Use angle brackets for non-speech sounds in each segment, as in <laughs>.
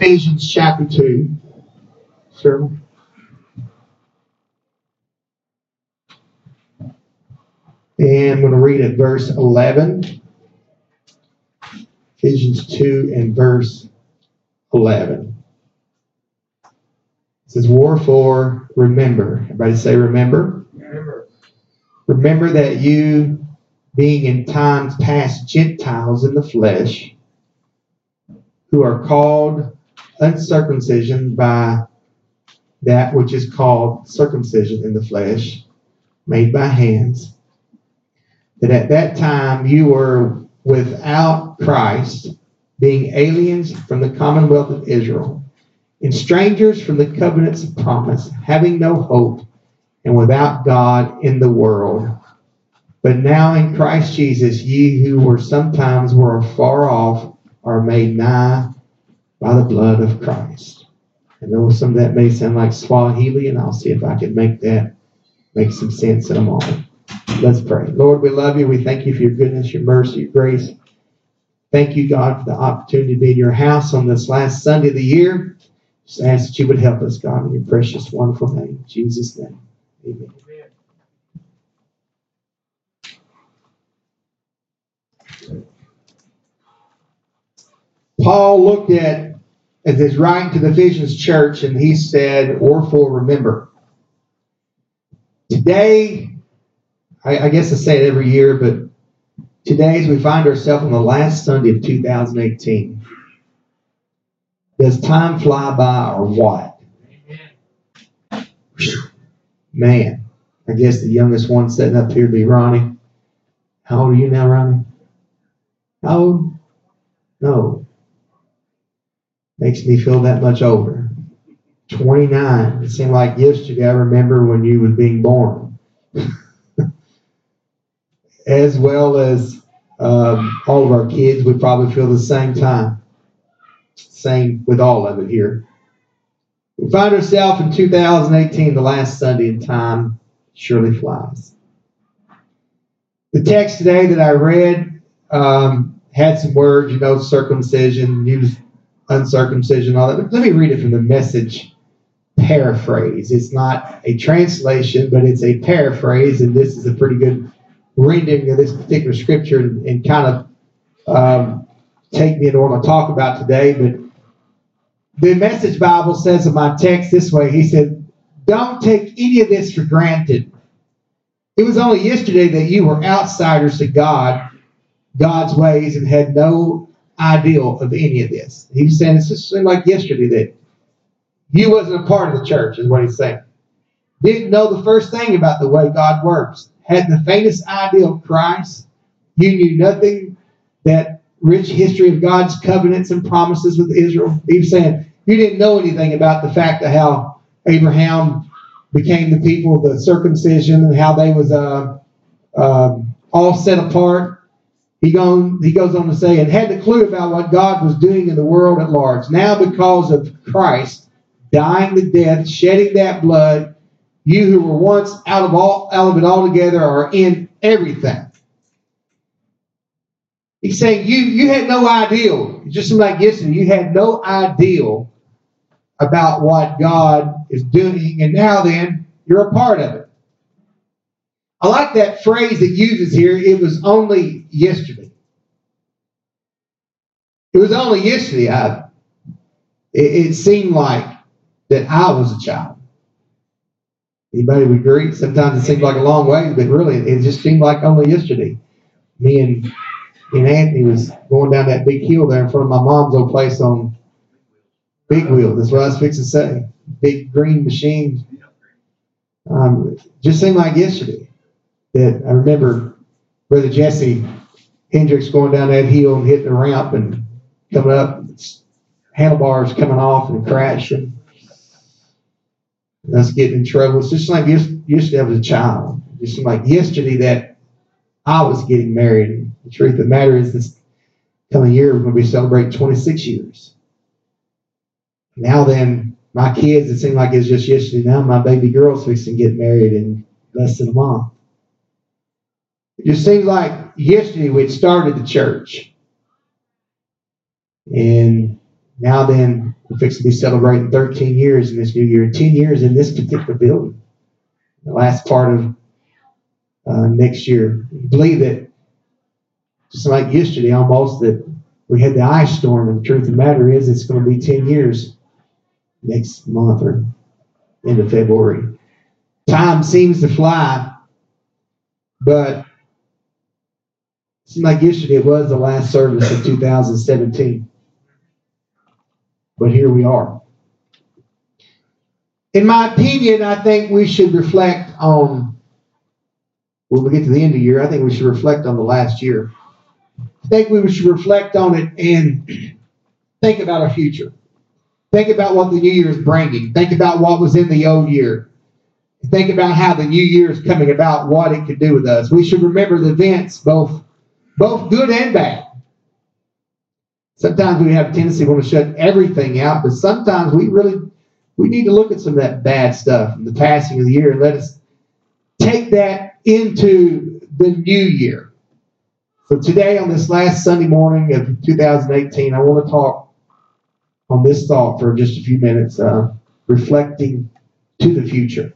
Ephesians chapter 2. Sir. And I'm going to read at verse 11. Ephesians 2 and verse 11. It says, Wherefore, remember. Everybody say, remember. Remember. Remember that you, being in times past Gentiles in the flesh, who are called uncircumcision by that which is called circumcision in the flesh, made by hands, that at that time you were without Christ, being aliens from the commonwealth of Israel, and strangers from the covenants of promise, having no hope, and without God in the world. But now in Christ Jesus, ye who were sometimes were far off are made nigh by the blood of Christ. I know some of that may sound like Swahili, and I'll see if I can make that make some sense in a moment. Let's pray. Lord, we love you. We thank you for your goodness, your mercy, your grace. Thank you, God, for the opportunity to be in your house on this last Sunday of the year. Just ask that you would help us, God, in your precious, wonderful name. In Jesus' name. Amen. Paul looked at as he's writing to the Ephesians church, and he said, "Wherefore remember." Today, I, I guess I say it every year, but today, as we find ourselves on the last Sunday of 2018, does time fly by or what? Man, I guess the youngest one sitting up here would be Ronnie. How old are you now, Ronnie? How old? No, makes me feel that much older. 29. It seemed like yesterday I remember when you was being born. <laughs> as well as um, all of our kids, we probably feel the same time. Same with all of it here. We find ourselves in 2018, the last Sunday in time surely flies. The text today that I read um, had some words, you know, circumcision, used uncircumcision, all that. Let me read it from the message paraphrase. It's not a translation, but it's a paraphrase, and this is a pretty good reading of this particular scripture and, and kind of um, take me into what I'm going to talk about today. But the Message Bible says in my text this way He said, Don't take any of this for granted. It was only yesterday that you were outsiders to God, God's ways, and had no ideal of any of this. He was saying it just seemed like yesterday that you wasn't a part of the church, is what he's saying. Didn't know the first thing about the way God works. Had the faintest idea of Christ. You knew nothing that rich history of God's covenants and promises with Israel. He was saying you didn't know anything about the fact of how Abraham became the people the circumcision and how they was uh, uh, all set apart he, gone, he goes on to say, and had the clue about what God was doing in the world at large. Now, because of Christ dying the death, shedding that blood, you who were once out of all out of it altogether are in everything. He's saying you you had no ideal. Just like yesterday, you had no ideal about what God is doing, and now then you're a part of it. I like that phrase that uses here. It was only yesterday. It was only yesterday. I, it, it seemed like that I was a child. Anybody would agree? Sometimes it seems like a long way, but really, it just seemed like only yesterday. Me and, and Anthony was going down that big hill there in front of my mom's old place on Big Wheel. That's what I was fixing to say. Big green machine. Um, just seemed like yesterday that I remember Brother Jesse Hendricks going down that hill and hitting the ramp and coming up, handlebars coming off and crashing. Us getting in trouble. It's just like yesterday I was a child. Just like yesterday that I was getting married. The truth of the matter is this coming year we're going to be celebrating 26 years. Now then, my kids, it seemed like it was just yesterday. Now my baby girl's fixing to get married in less than a month. It just seems like yesterday we'd started the church. And now then We're fixing to be celebrating 13 years in this new year, 10 years in this particular building. The last part of uh, next year. I believe it, just like yesterday almost that we had the ice storm, and the truth of the matter is it's going to be 10 years next month or end of February. Time seems to fly, but seemed like yesterday it was the last service of 2017. But here we are. In my opinion, I think we should reflect on, when we get to the end of the year, I think we should reflect on the last year. I think we should reflect on it and <clears throat> think about our future. Think about what the new year is bringing. Think about what was in the old year. Think about how the new year is coming about, what it could do with us. We should remember the events, both, both good and bad. Sometimes we have a tendency to want to shut everything out, but sometimes we really we need to look at some of that bad stuff in the passing of the year and let us take that into the new year. So today, on this last Sunday morning of 2018, I want to talk on this thought for just a few minutes, uh, reflecting to the future.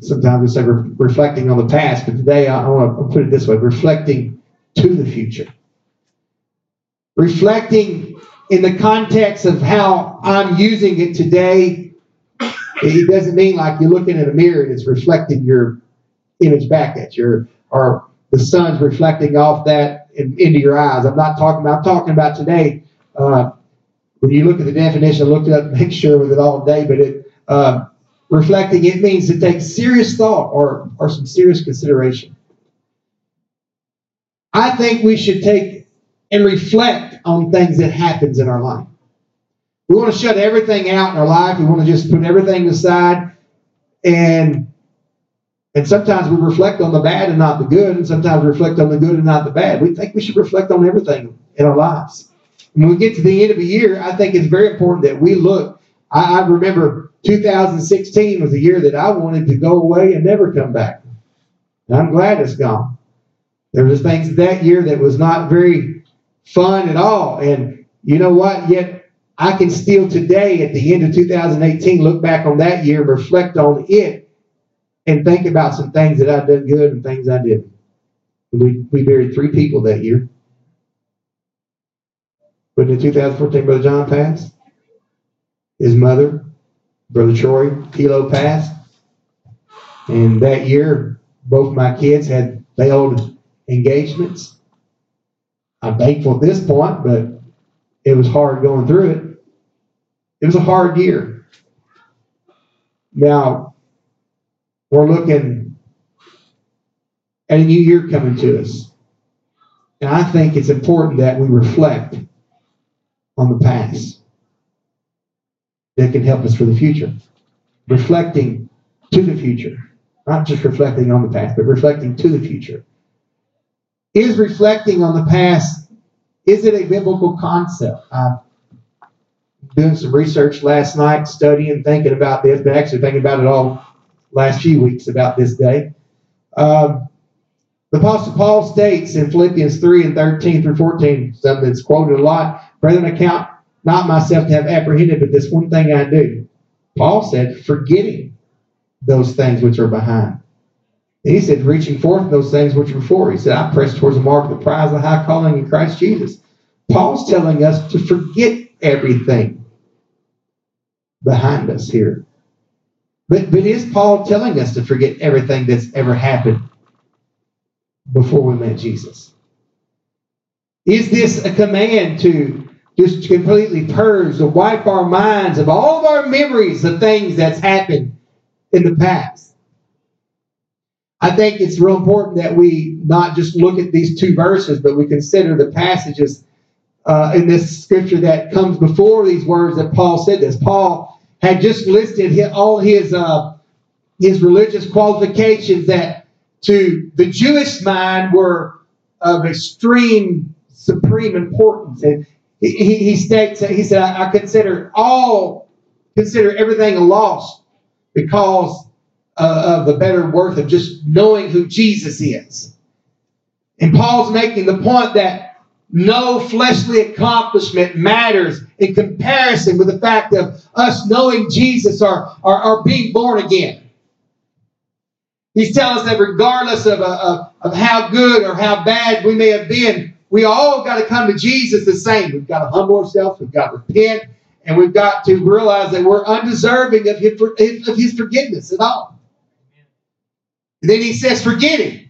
Sometimes we say re- reflecting on the past, but today I, I want to put it this way reflecting to the future. Reflecting in the context of how I'm using it today, it doesn't mean like you're looking in a mirror and it's reflecting your image back at you, or the sun's reflecting off that into your eyes. I'm not talking about, I'm talking about today. Uh, when you look at the definition, I looked it up make sure with it all day, but it uh, reflecting it means to take serious thought or, or some serious consideration. I think we should take and reflect on things that happens in our life. We want to shut everything out in our life. We want to just put everything aside and and sometimes we reflect on the bad and not the good, and sometimes we reflect on the good and not the bad. We think we should reflect on everything in our lives. When we get to the end of a year, I think it's very important that we look. I, I remember 2016 was a year that I wanted to go away and never come back. And I'm glad it's gone. There was things that year that was not very fun at all. And you know what? Yet I can still today, at the end of 2018, look back on that year, reflect on it, and think about some things that I've done good and things I didn't. We, we buried three people that year. But in 2014, Brother John passed. His mother, Brother Troy Kilo passed. And that year, both my kids had failed engagements. I'm thankful at this point, but it was hard going through it. It was a hard year. Now, we're looking at a new year coming to us. And I think it's important that we reflect on the past that can help us for the future. Reflecting to the future. Not just reflecting on the past, but reflecting to the future. Is reflecting on the past, is it a biblical concept? I'm doing some research last night, studying, thinking about this, but actually thinking about it all last few weeks about this day. Um, the Apostle Paul states in Philippians 3 and 13 through 14, something that's quoted a lot, Brethren, I count not myself to have apprehended, but this one thing I do. Paul said, forgetting those things which are behind. And he said, reaching forth those things which are before. He said, I press towards the mark of the prize of the high calling in Christ Jesus. Paul's telling us to forget everything behind us here. But, but is Paul telling us to forget everything that's ever happened before we met Jesus? Is this a command to just completely purge, to wipe our minds of all of our memories of things that's happened in the past? I think it's real important that we not just look at these two verses, but we consider the passages uh, in this scripture that comes before these words that Paul said this. Paul had just listed all his uh, his religious qualifications that to the Jewish mind were of extreme supreme importance. And he, he states that he said, I, I consider all, consider everything a loss because uh, of the better worth of just knowing who Jesus is. And Paul's making the point that no fleshly accomplishment matters in comparison with the fact of us knowing Jesus or, or, or being born again. He's telling us that regardless of, uh, of, of how good or how bad we may have been, we all got to come to Jesus the same. We've got to humble ourselves, we've got to repent, and we've got to realize that we're undeserving of his, of his forgiveness at all. And then he says, forget it.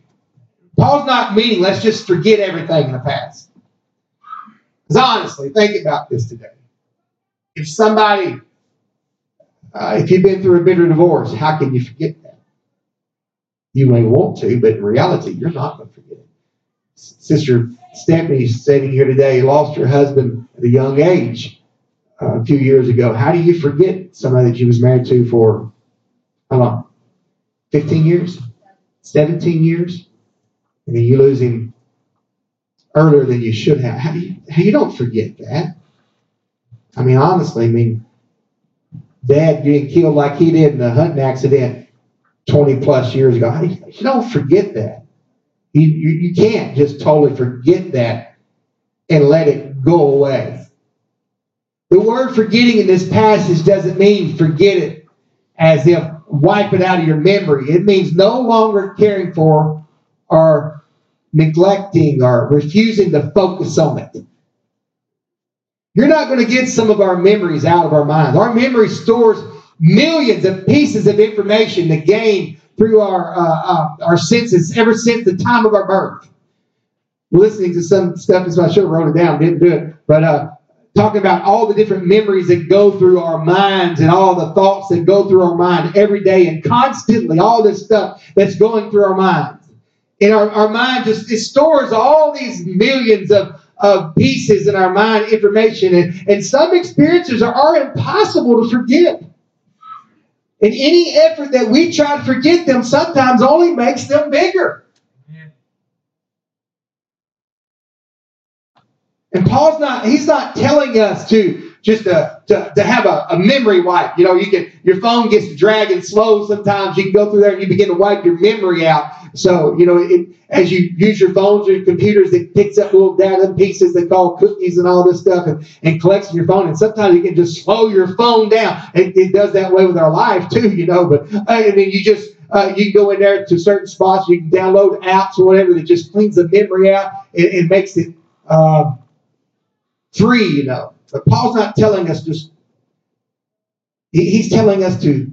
Paul's not meaning let's just forget everything in the past. Because honestly, think about this today. If somebody, uh, if you've been through a bitter divorce, how can you forget that? You may want to, but in reality, you're not going to forget it. Sister Stephanie sitting here today lost her husband at a young age uh, a few years ago. How do you forget somebody that you was married to for how long? 15 years? 17 years? And then you lose him earlier than you should have. How do you, how you don't forget that. I mean, honestly, I mean, dad getting killed like he did in a hunting accident 20 plus years ago. You, you don't forget that. You, you, you can't just totally forget that and let it go away. The word forgetting in this passage doesn't mean forget it as if wipe it out of your memory. It means no longer caring for or neglecting or refusing to focus on it. You're not going to get some of our memories out of our minds. Our memory stores millions of pieces of information to gain through our uh, uh, our senses ever since the time of our birth. Listening to some stuff, so I should have wrote it down, didn't do it. But uh, talking about all the different memories that go through our minds and all the thoughts that go through our mind every day and constantly, all this stuff that's going through our minds. And our, our mind just it stores all these millions of, of pieces in our mind, information, and, and some experiences are, are impossible to forget. And any effort that we try to forget them sometimes only makes them bigger. And Paul's not, he's not telling us to just to, to, to have a, a, memory wipe. You know, you can your phone gets dragging slow sometimes. You can go through there and you begin to wipe your memory out. So, you know, it, as you use your phones or your computers, it picks up little data pieces they call cookies and all this stuff and, and collects in your phone. And sometimes you can just slow your phone down. It, it does that way with our life too, you know. But uh, I mean, you just uh, you can go in there to certain spots. You can download apps or whatever that just cleans the memory out and, and makes it uh, free, you know. But Paul's not telling us just. He, he's telling us to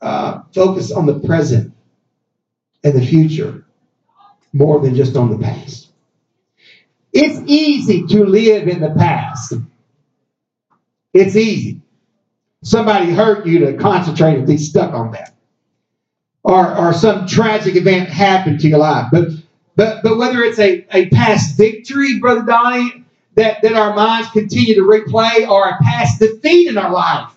uh, focus on the present and the future more than just on the past. It's easy to live in the past. It's easy. Somebody hurt you to concentrate and be stuck on that. Or, or some tragic event happened to your life. But but but whether it's a, a past victory, Brother Donnie, that, that our minds continue to replay, or a past defeat in our life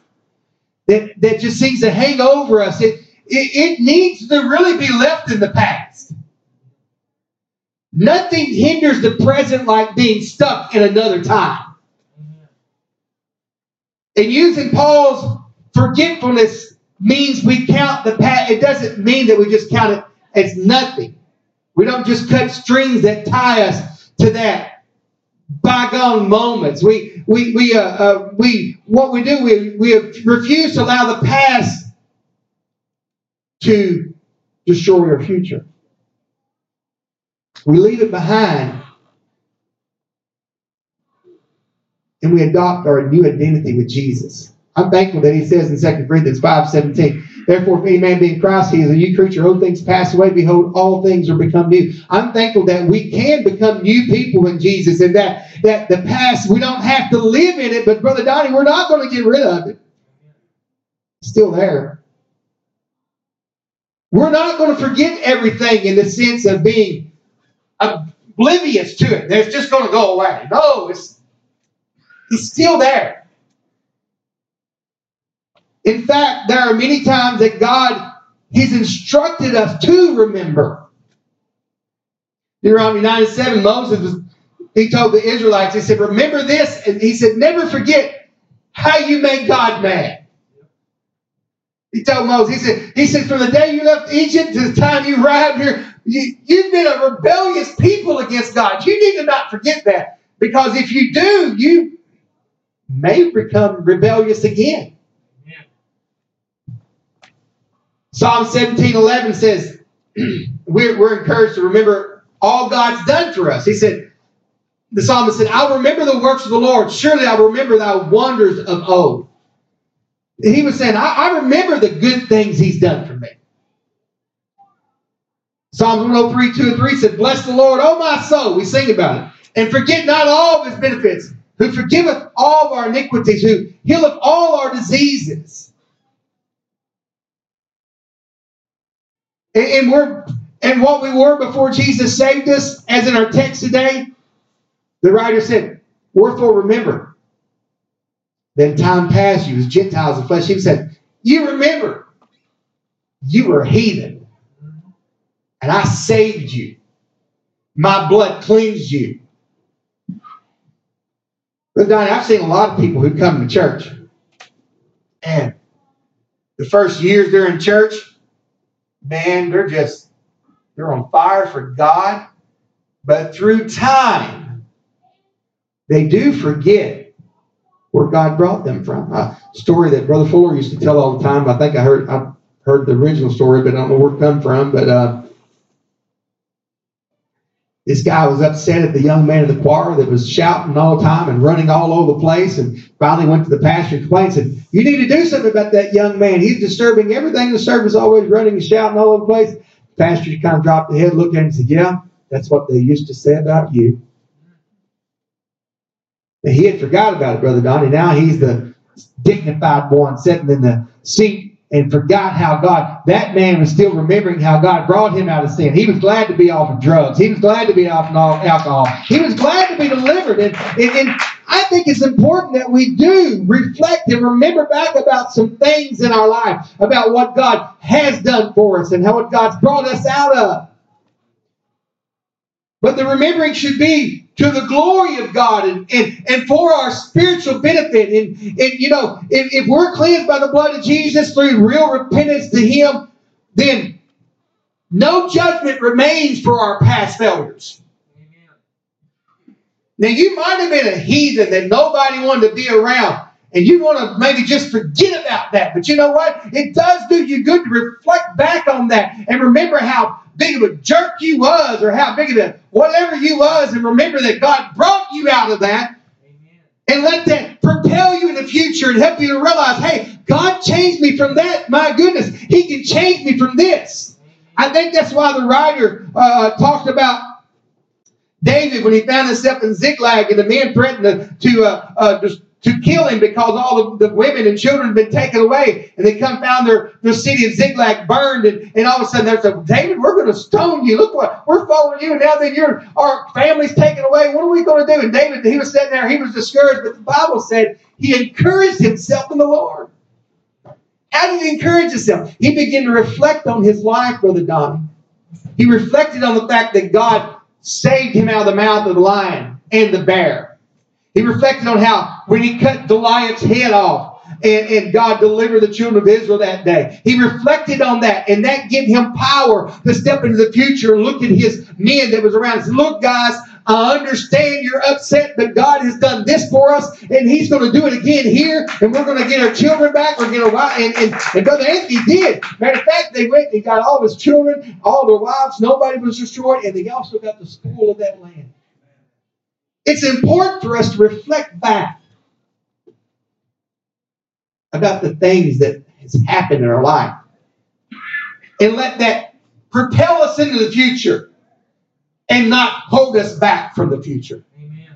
that, that just seems to hang over us, it, it, it needs to really be left in the past. Nothing hinders the present like being stuck in another time. And using Paul's forgetfulness means we count the past. It doesn't mean that we just count it as nothing. We don't just cut strings that tie us to that bygone moments. We we we uh, uh, we what we do we we refuse to allow the past to destroy our future. We leave it behind and we adopt our new identity with Jesus. I'm thankful that he says in 2 Corinthians 5 17, Therefore, if any man be in Christ, he is a new creature. Old things pass away. Behold, all things are become new. I'm thankful that we can become new people in Jesus and that, that the past, we don't have to live in it. But, Brother Donnie, we're not going to get rid of it. It's still there. We're not going to forget everything in the sense of being oblivious to it. It's just going to go away. No, it's, it's still there. In fact, there are many times that God He's instructed us to remember. Deuteronomy 9 and 7, Moses was, he told the Israelites, he said, Remember this, and he said, Never forget how you made God mad. He told Moses, he said, he said, from the day you left Egypt to the time you arrived here, you, you've been a rebellious people against God. You need to not forget that. Because if you do, you may become rebellious again. Psalm 17 11 says, <clears throat> we're, we're encouraged to remember all God's done for us. He said, the psalmist said, I'll remember the works of the Lord. Surely I'll remember thy wonders of old. He was saying, I, I remember the good things he's done for me. Psalms 103, 2 and 3 said, Bless the Lord, O my soul. We sing about it. And forget not all of his benefits, who forgiveth all of our iniquities, who healeth all our diseases. And, and we're and what we were before Jesus saved us, as in our text today, the writer said, Wherefore remember, then time passed, you as Gentiles in flesh. He said, You remember, you were heathen, and I saved you. My blood cleansed you. But Donnie, I've seen a lot of people who come to church, and the first years they're in church, man, they're just they're on fire for God. But through time, they do forget where God brought them from. A story that Brother Fuller used to tell all the time. I think I heard I heard the original story, but I don't know where it come from. But uh, this guy was upset at the young man in the choir that was shouting all the time and running all over the place, and finally went to the pastor and complained. And said, "You need to do something about that young man. He's disturbing everything the service, always running and shouting all over the place." The pastor kind of dropped the head, looked at him, and said, "Yeah, that's what they used to say about you." And he had forgot about it, Brother Donnie. Now he's the dignified one sitting in the seat and forgot how God, that man was still remembering how God brought him out of sin. He was glad to be off of drugs. He was glad to be off of alcohol. He was glad to be delivered. And, and, and I think it's important that we do reflect and remember back about some things in our life, about what God has done for us and how what God's brought us out of. But the remembering should be to the glory of God and, and, and for our spiritual benefit. And, and you know, if, if we're cleansed by the blood of Jesus through real repentance to Him, then no judgment remains for our past failures. Now, you might have been a heathen that nobody wanted to be around, and you want to maybe just forget about that. But you know what? It does do you good to reflect back on that and remember how big of a jerk you was or how big of a whatever you was and remember that God brought you out of that Amen. and let that propel you in the future and help you to realize, hey, God changed me from that. My goodness, He can change me from this. Amen. I think that's why the writer uh, talked about David when he found himself in Ziklag and the men threatened to, to uh, uh, just to kill him because all of the women and children had been taken away. And they come found their, their city of Ziklag burned. And, and all of a sudden they said, David, we're going to stone you. Look what we're following you. And now that your our family's taken away, what are we going to do? And David, he was sitting there, he was discouraged. But the Bible said he encouraged himself in the Lord. How did he encourage himself? He began to reflect on his life, Brother Donnie. He reflected on the fact that God saved him out of the mouth of the lion and the bear. He reflected on how when he cut Goliath's head off and, and God delivered the children of Israel that day. He reflected on that and that gave him power to step into the future and look at his men that was around said, look guys, I understand you're upset, but God has done this for us, and He's going to do it again here, and we're going to get our children back. We're going to, and, and, and Brother Anthony did. Matter of fact, they went and got all his children, all their wives, nobody was destroyed, and they also got the spoil of that land. It's important for us to reflect back about the things that has happened in our life and let that propel us into the future and not hold us back from the future. Amen.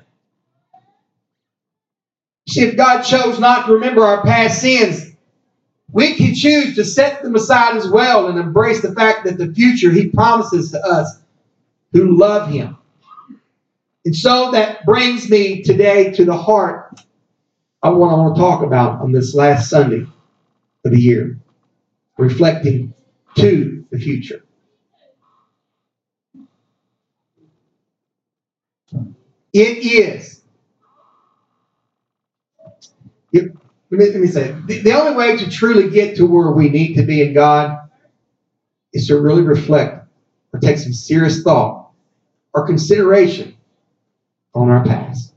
See, if God chose not to remember our past sins, we can choose to set them aside as well and embrace the fact that the future He promises to us who love Him. And so that brings me today to the heart of what I want to talk about on this last Sunday of the year, reflecting to the future. It is. let, me, let me say the, the only way to truly get to where we need to be in God is to really reflect or take some serious thought or consideration on our past.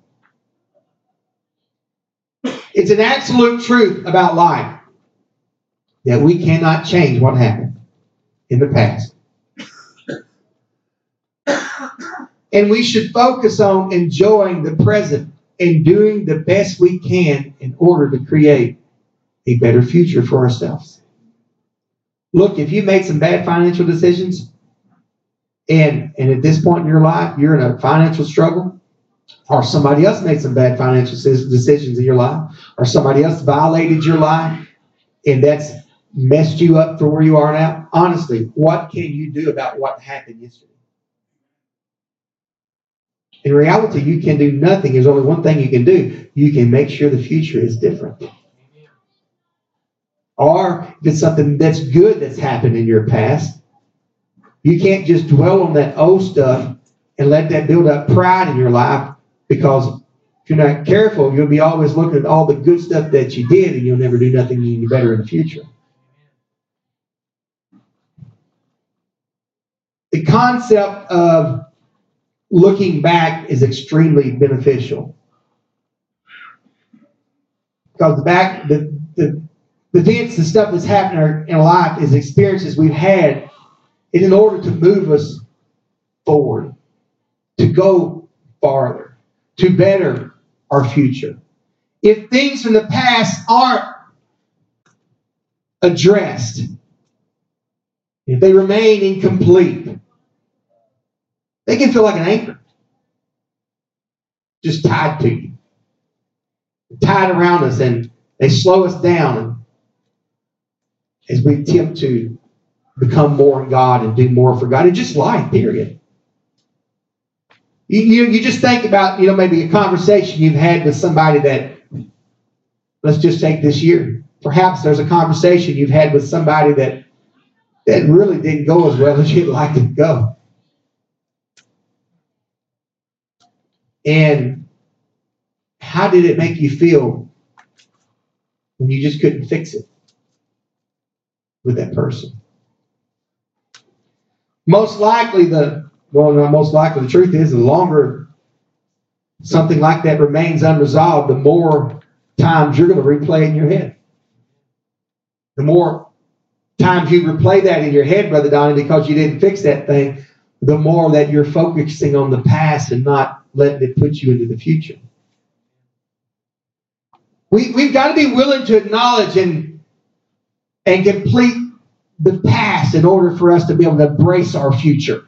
It's an absolute truth about life that we cannot change what happened in the past. And we should focus on enjoying the present and doing the best we can in order to create a better future for ourselves. Look, if you made some bad financial decisions, and and at this point in your life you're in a financial struggle, or somebody else made some bad financial decisions in your life, or somebody else violated your life, and that's messed you up for where you are now. Honestly, what can you do about what happened yesterday? In reality, you can do nothing. There's only one thing you can do. You can make sure the future is different. Or if it's something that's good that's happened in your past, you can't just dwell on that old stuff and let that build up pride in your life because if you're not careful, you'll be always looking at all the good stuff that you did and you'll never do nothing any better in the future. The concept of looking back is extremely beneficial. Because the back, the, the, the events, the stuff that's happening in life is experiences we've had in order to move us forward, to go farther, to better our future. If things from the past aren't addressed, if they remain incomplete, they can feel like an anchor, just tied to you, tied around us, and they slow us down as we attempt to become more in God and do more for God. And just life, period. You, you, you just think about, you know, maybe a conversation you've had with somebody that, let's just take this year. Perhaps there's a conversation you've had with somebody that that really didn't go as well as you'd like it to go. And how did it make you feel when you just couldn't fix it with that person? Most likely, the well, most likely the truth is the longer something like that remains unresolved, the more times you're going to replay it in your head. The more times you replay that in your head, Brother Donnie, because you didn't fix that thing, the more that you're focusing on the past and not letting it put you into the future. We, we've got to be willing to acknowledge and, and complete the past in order for us to be able to embrace our future.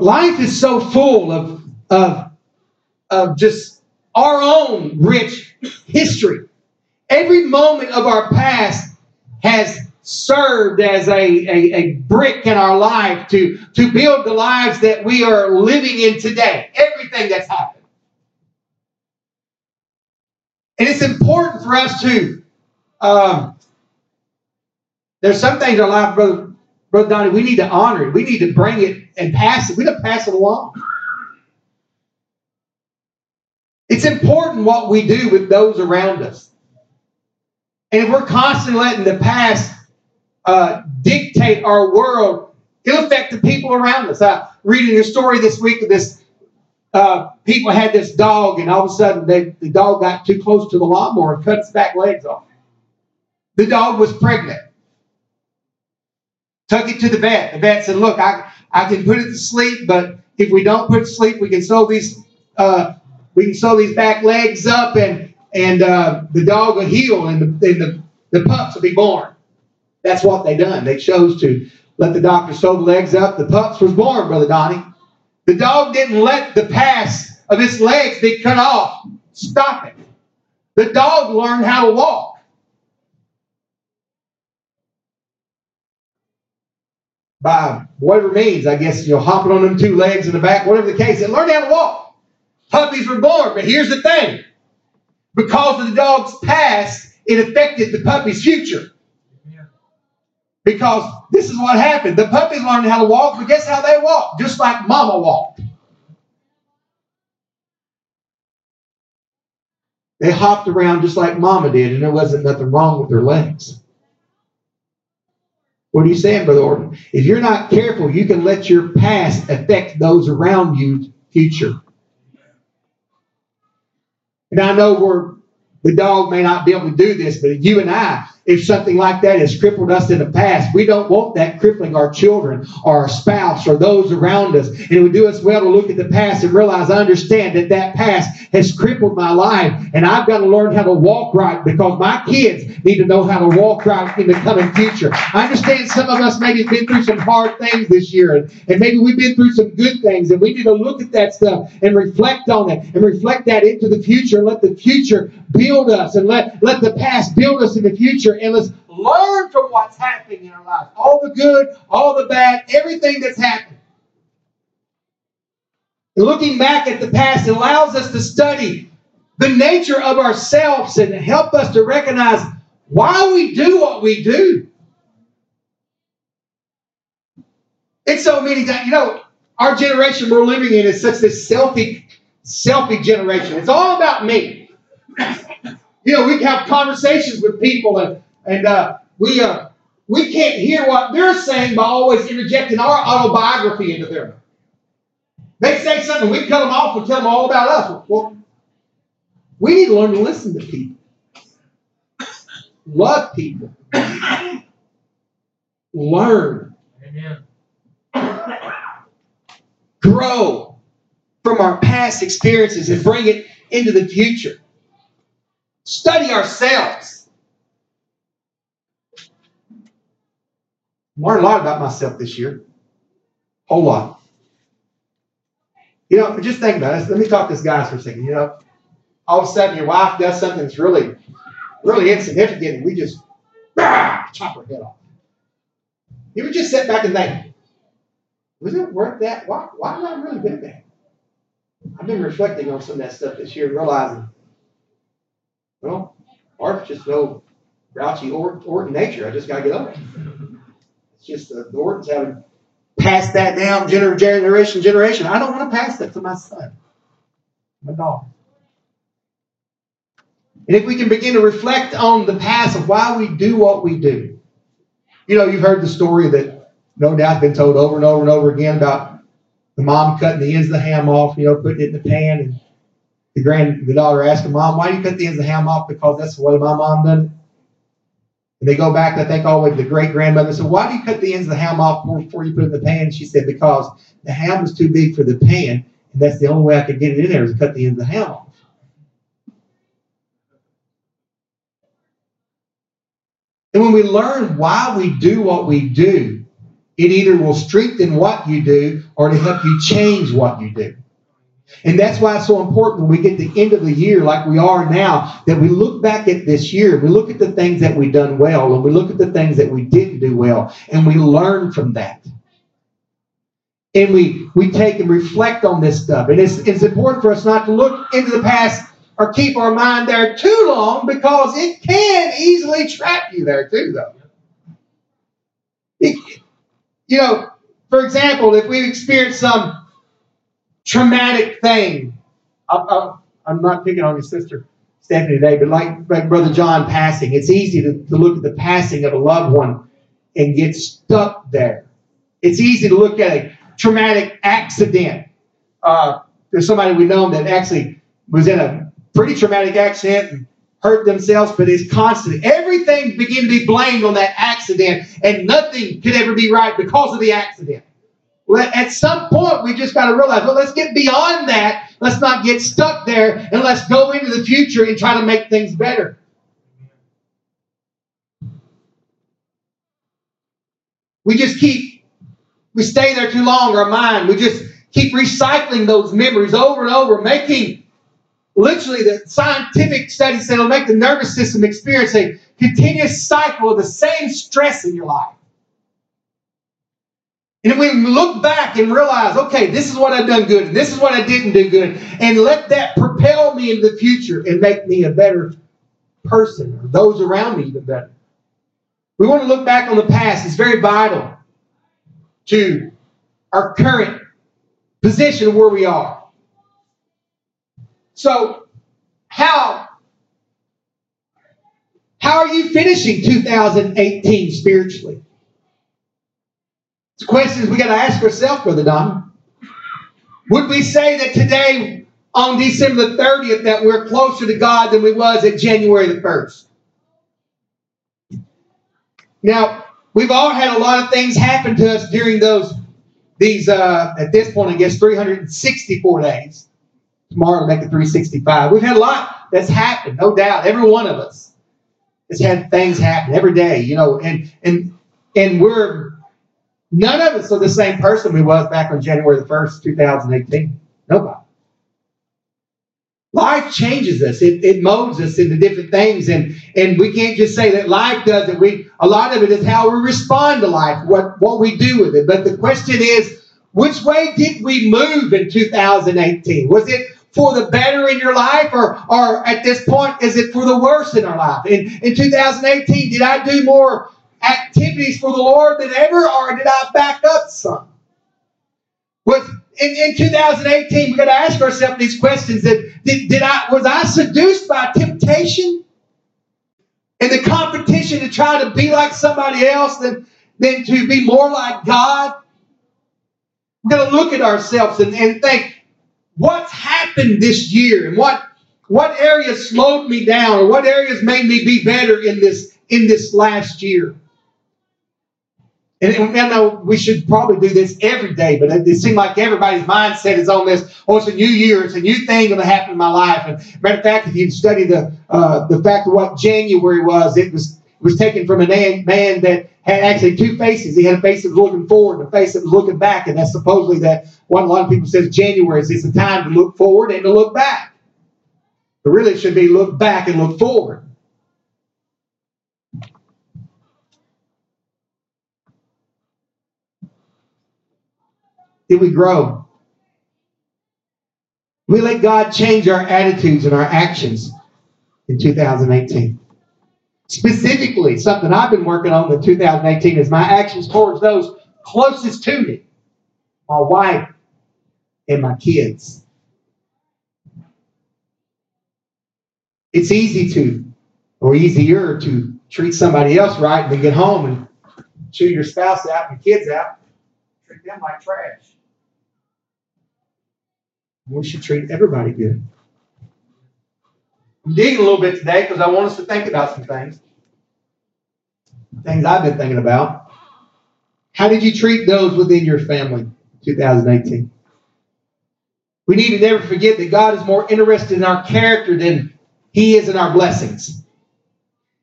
Life is so full of, of, of just our own rich history. Every moment of our past has served as a, a, a, brick in our life to, to build the lives that we are living in today. Everything that's happened. And it's important for us to, um, there's some things in life, Brother, Brother Donnie, we need to honor it. We need to bring it and pass it. We don't pass it along. It's important what we do with those around us. And if we're constantly letting the past uh, dictate our world, it'll affect the people around us. I reading a story this week of this. Uh, people had this dog, and all of a sudden, they, the dog got too close to the lawnmower and cut its back legs off. The dog was pregnant. Took it to the vet. The vet said, "Look, I I can put it to sleep, but if we don't put it to sleep, we can sew these uh, we can sew these back legs up, and and uh, the dog will heal, and the, and the the pups will be born." That's what they done. They chose to let the doctor sew the legs up. The pups was born, Brother Donnie. The dog didn't let the pass of its legs be cut off stop it. The dog learned how to walk. By whatever means, I guess, you know, hopping on them two legs in the back, whatever the case, it learned how to walk. Puppies were born, but here's the thing. Because of the dog's past, it affected the puppy's future. Because this is what happened. The puppies learned how to walk, but guess how they walked? Just like mama walked. They hopped around just like mama did, and there wasn't nothing wrong with their legs. What are you saying, Brother Orton? If you're not careful, you can let your past affect those around you future. And I know we're the dog may not be able to do this, but you and I, if something like that has crippled us in the past, we don't want that crippling our children or our spouse or those around us. And it would do us well to look at the past and realize I understand that that past has crippled my life, and I've got to learn how to walk right because my kids need to know how to walk right in the coming future. I understand some of us maybe have been through some hard things this year, and, and maybe we've been through some good things, and we need to look at that stuff and reflect on it and reflect that into the future and let the future build us and let, let the past build us in the future and let's learn from what's happening in our life. All the good, all the bad, everything that's happened. And looking back at the past allows us to study the nature of ourselves and help us to recognize why we do what we do. It's so many times, you know, our generation we're living in is such this selfie, selfie generation. It's all about me. <laughs> you know, we have conversations with people and and uh, we uh, we can't hear what they're saying by always interjecting our autobiography into their. They say something, we cut them off and tell them all about us. Well, we need to learn to listen to people, love people, learn, Amen. grow from our past experiences and bring it into the future. Study ourselves. Learned a lot about myself this year. a Whole lot. You know, just think about it. Let me talk to this guys for a second. You know, all of a sudden your wife does something that's really, really insignificant, and we just chop her head off. You would just sit back and think, was it worth that? Why, why did I really do that? I've been reflecting on some of that stuff this year and realizing well, Art's just no grouchy Orton nature. I just got to get over it. It's just the Ortons haven't passed that down generation, generation. I don't want to pass that to my son, my daughter. And if we can begin to reflect on the past of why we do what we do. You know, you've heard the story that no doubt been told over and over and over again about the mom cutting the ends of the ham off, you know, putting it in the pan and the grand the daughter asked mom, why do you cut the ends of the ham off? Because that's the way my mom done And they go back, I think, oh, all the way to the great grandmother. So why do you cut the ends of the ham off before you put it in the pan? She said, because the ham was too big for the pan, and that's the only way I could get it in there is to cut the ends of the ham off. And when we learn why we do what we do, it either will strengthen what you do or to help you change what you do. And that's why it's so important when we get the end of the year, like we are now, that we look back at this year, we look at the things that we've done well, and we look at the things that we didn't do well, and we learn from that. And we, we take and reflect on this stuff. And it's, it's important for us not to look into the past or keep our mind there too long because it can easily trap you there too, though. It, you know, for example, if we've experienced some traumatic thing. I, am not picking on your sister Stephanie today, but like, like Brother John passing, it's easy to, to look at the passing of a loved one and get stuck there. It's easy to look at a traumatic accident. Uh, there's somebody we know that actually was in a pretty traumatic accident and hurt themselves, but it's constant. Everything began to be blamed on that accident, and nothing could ever be right because of the accident at some point, we just got to realize, well, let's get beyond that. Let's not get stuck there, and let's go into the future and try to make things better. We just keep, we stay there too long, our mind. We just keep recycling those memories over and over, making literally the scientific studies say it'll make the nervous system experience a continuous cycle of the same stress in your life. And we look back and realize, okay, this is what I've done good, and this is what I didn't do good, and let that propel me into the future and make me a better person, or those around me even better. We want to look back on the past. It's very vital to our current position where we are. So, how how are you finishing 2018 spiritually? It's questions we got to ask ourselves, Brother Don. Would we say that today, on December the 30th, that we're closer to God than we was at January the 1st? Now, we've all had a lot of things happen to us during those, these, uh, at this point, I guess, 364 days. Tomorrow make it 365. We've had a lot that's happened, no doubt. Every one of us has had things happen every day, you know, and and and we're none of us are the same person we was back on January the 1st, 2018. Nobody. Life changes us. It, it molds us into different things. And, and we can't just say that life does it. We, a lot of it is how we respond to life, what, what we do with it. But the question is, which way did we move in 2018? Was it for the better in your life, or, or at this point, is it for the worse in our life? In, in 2018, did I do more activities for the Lord than ever, or did I back up some? Was in, in 2018, we got to ask ourselves these questions: that did, did I was I seduced by temptation and the competition to try to be like somebody else than, than to be more like God? We're going to look at ourselves and, and think, what's happened this year and what what areas slowed me down or what areas made me be better in this in this last year and, I know we should probably do this every day, but it, it seems like everybody's mindset is on this. Oh, it's a new year. It's a new thing going to happen in my life. And matter of fact, if you study the uh, the fact of what January was, it was it was taken from a man, man that had actually two faces. He had a face that was looking forward and a face that was looking back. And that's supposedly that what a lot of people says January is it's a time to look forward and to look back. But really it should be look back and look forward. Did we grow? We let God change our attitudes and our actions in 2018. Specifically, something I've been working on in 2018 is my actions towards those closest to me my wife and my kids. It's easy to, or easier to treat somebody else right and then get home and chew your spouse out and your kids out, treat them like trash. We should treat everybody good. I'm digging a little bit today because I want us to think about some things. Things I've been thinking about. How did you treat those within your family 2018? We need to never forget that God is more interested in our character than He is in our blessings.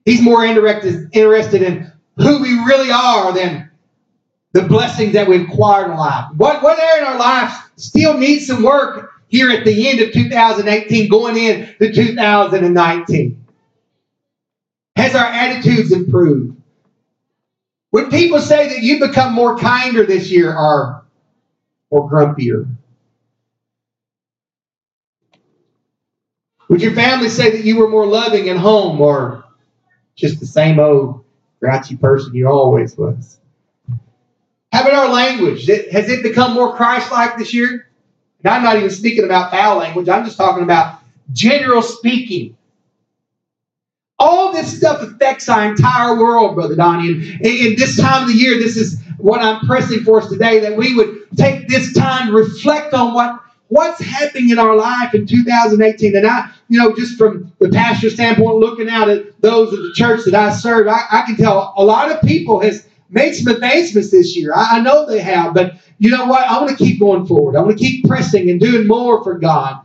He's more interested, in who we really are than the blessings that we've acquired in life. What, what area in our life still needs some work here at the end of 2018, going into 2019? Has our attitudes improved? When people say that you become more kinder this year or, or grumpier? Would your family say that you were more loving at home or just the same old grouchy person you always was? How about our language? Has it become more Christ like this year? And I'm not even speaking about foul language, I'm just talking about general speaking. All this stuff affects our entire world, Brother Donnie. And this time of the year, this is what I'm pressing for us today that we would take this time to reflect on what what's happening in our life in 2018. And I, you know, just from the pastor standpoint, looking out at those of the church that I serve, I, I can tell a lot of people has made some advancements this year. I, I know they have, but you know what? I want to keep going forward. I want to keep pressing and doing more for God.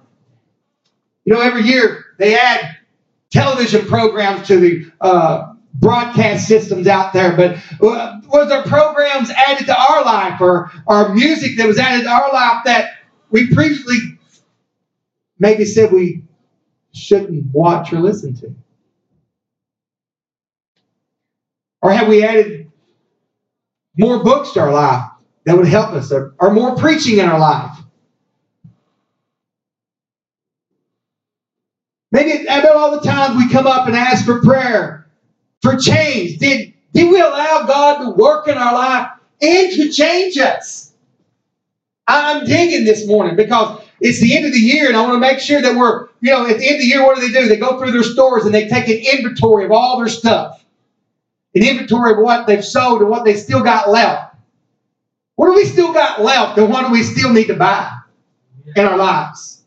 You know, every year they add television programs to the uh, broadcast systems out there, but uh, was there programs added to our life or, or music that was added to our life that we previously maybe said we shouldn't watch or listen to? Or have we added more books to our life that would help us, or, or more preaching in our life. Maybe about all the times we come up and ask for prayer, for change. Did, did we allow God to work in our life and to change us? I'm digging this morning because it's the end of the year and I want to make sure that we're, you know, at the end of the year, what do they do? They go through their stores and they take an inventory of all their stuff, an inventory of what they've sold and what they still got left. What do we still got left and what do we still need to buy in our lives?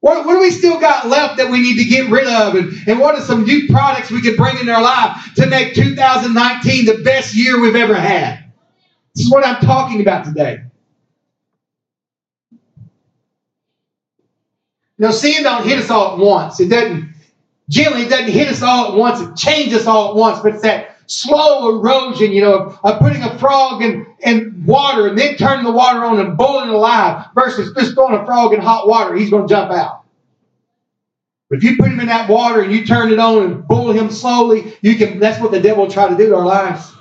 What, what do we still got left that we need to get rid of? And, and what are some new products we could bring in our life to make 2019 the best year we've ever had? This is what I'm talking about today. Now, sin don't hit us all at once. It doesn't, generally, it doesn't hit us all at once. It changes us all at once, but it's that slow erosion, you know, of, of, putting a frog in, in water and then turning the water on and boiling it alive versus just throwing a frog in hot water. He's going to jump out. But if you put him in that water and you turn it on and boil him slowly, you can. That's what the devil will try to do to our lives.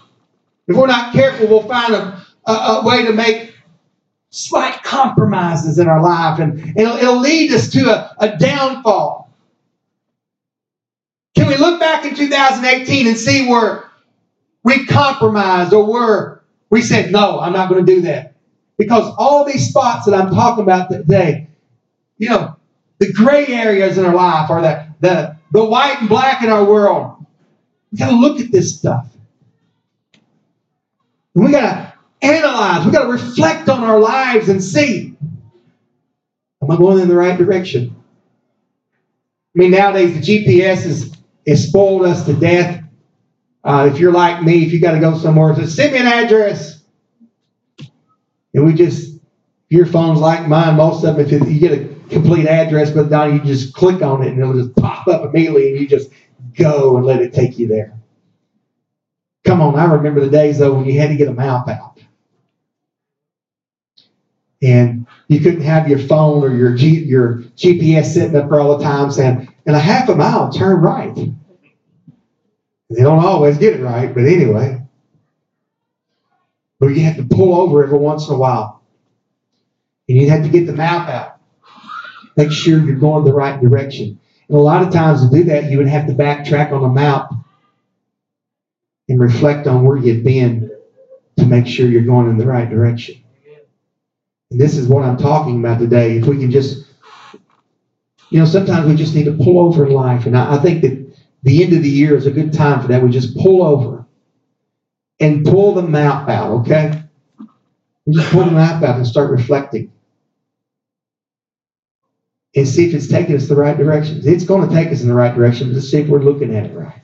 If we're not careful, we'll find a, a, a way to make slight compromises in our life, and it'll, it'll lead us to a, a downfall. Can we look back in 2018 and see where we compromised or were we said, no, I'm not going to do that. Because all these spots that I'm talking about today, you know, the gray areas in our life or the, the, the white and black in our world. We got to look at this stuff. And we got to analyze. We got to reflect on our lives and see, am I going in the right direction? I mean, nowadays the GPS has spoiled us to death. Uh, if you're like me, if you got to go somewhere, just send me an address. And we just, your phone's like mine, most of them, if you get a complete address, but now you just click on it and it'll just pop up immediately and you just go and let it take you there. Come on, I remember the days though when you had to get a map out. And you couldn't have your phone or your G, your GPS sitting up there all the time saying, in a half a mile, turn right. They don't always get it right, but anyway. But you have to pull over every once in a while. And you have to get the map out. Make sure you're going the right direction. And a lot of times to do that, you would have to backtrack on the map and reflect on where you've been to make sure you're going in the right direction. And this is what I'm talking about today. If we can just, you know, sometimes we just need to pull over in life. And I, I think that the end of the year is a good time for that. We just pull over and pull the map out, okay? We just pull the map out and start reflecting. And see if it's taking us the right direction. It's going to take us in the right direction. but Let's see if we're looking at it right.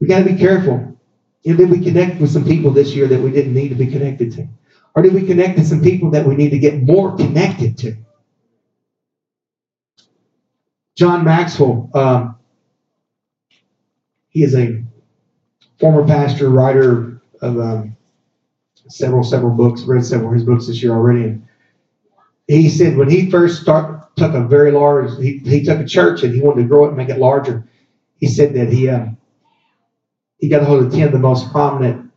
We got to be careful. And did we connect with some people this year that we didn't need to be connected to? Or did we connect to some people that we need to get more connected to? John Maxwell, um, he is a former pastor, writer of um, several several books. Read several of his books this year already. And he said when he first start, took a very large, he, he took a church and he wanted to grow it and make it larger. He said that he uh, he got a hold of ten of the most prominent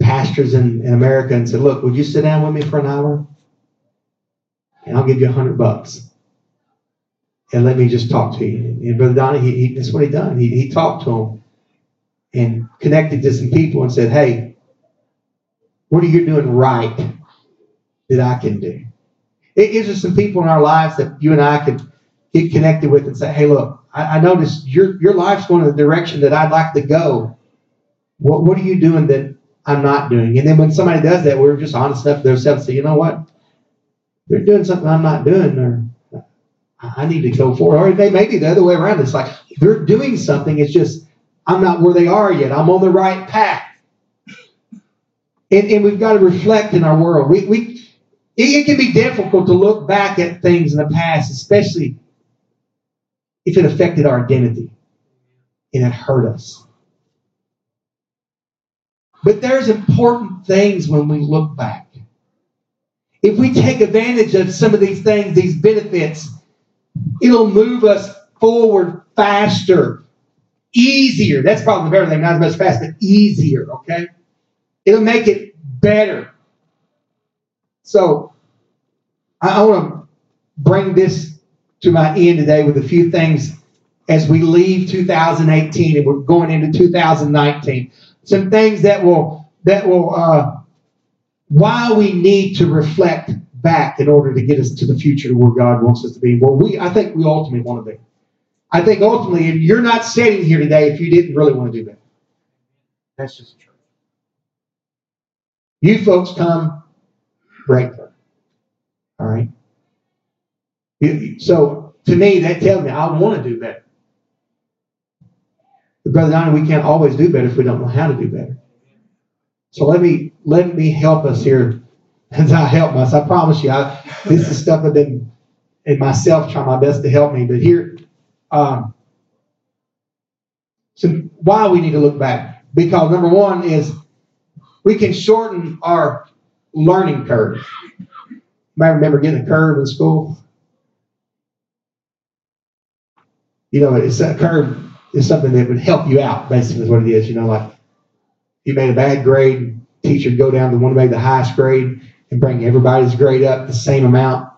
pastors in, in America and said, "Look, would you sit down with me for an hour? And I'll give you a hundred bucks." And let me just talk to you. And Brother Donnie, he, he, that's what he done. He, he talked to him and connected to some people and said, hey, what are you doing right that I can do? It gives us some people in our lives that you and I could get connected with and say, hey, look, I, I noticed your, your life's going in the direction that I'd like to go. What, what are you doing that I'm not doing? And then when somebody does that, we're just honest enough to themselves and say, you know what? They're doing something I'm not doing, or I need to go forward. Or they may be the other way around. It's like they're doing something. It's just I'm not where they are yet. I'm on the right path. And, and we've got to reflect in our world. We, we it can be difficult to look back at things in the past, especially if it affected our identity and it hurt us. But there's important things when we look back. If we take advantage of some of these things, these benefits, It'll move us forward faster, easier. That's probably the better thing, not as much fast, but easier, okay? It'll make it better. So I, I want to bring this to my end today with a few things as we leave 2018 and we're going into 2019. Some things that will that will uh, why we need to reflect back in order to get us to the future to where God wants us to be, where we, I think we ultimately want to be. I think ultimately, you're not sitting here today if you didn't really want to do that. That's just true. You folks come regular. All right? So to me, that tells me I want to do better. But Brother Donnie, we can't always do better if we don't know how to do better. So let me let me help us here as I help myself. I promise you, I, this is stuff I've been in myself trying my best to help me. But here, um, so why we need to look back? Because number one is we can shorten our learning curve. You might remember getting a curve in school. You know, it's a curve is something that would help you out, basically, is what it is. You know, like you made a bad grade, teacher go down to one made the highest grade and bring everybody's grade up the same amount.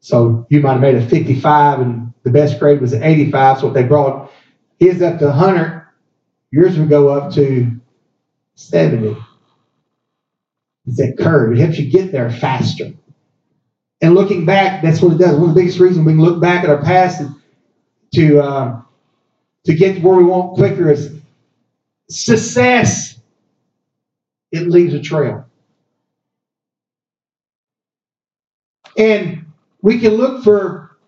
So you might have made a 55 and the best grade was an 85. So if they brought his up to 100, yours would go up to 70. It's that curve. It helps you get there faster. And looking back, that's what it does. One of the biggest reasons we can look back at our past to uh, to get to where we want quicker is success. It leaves a trail. And we can look for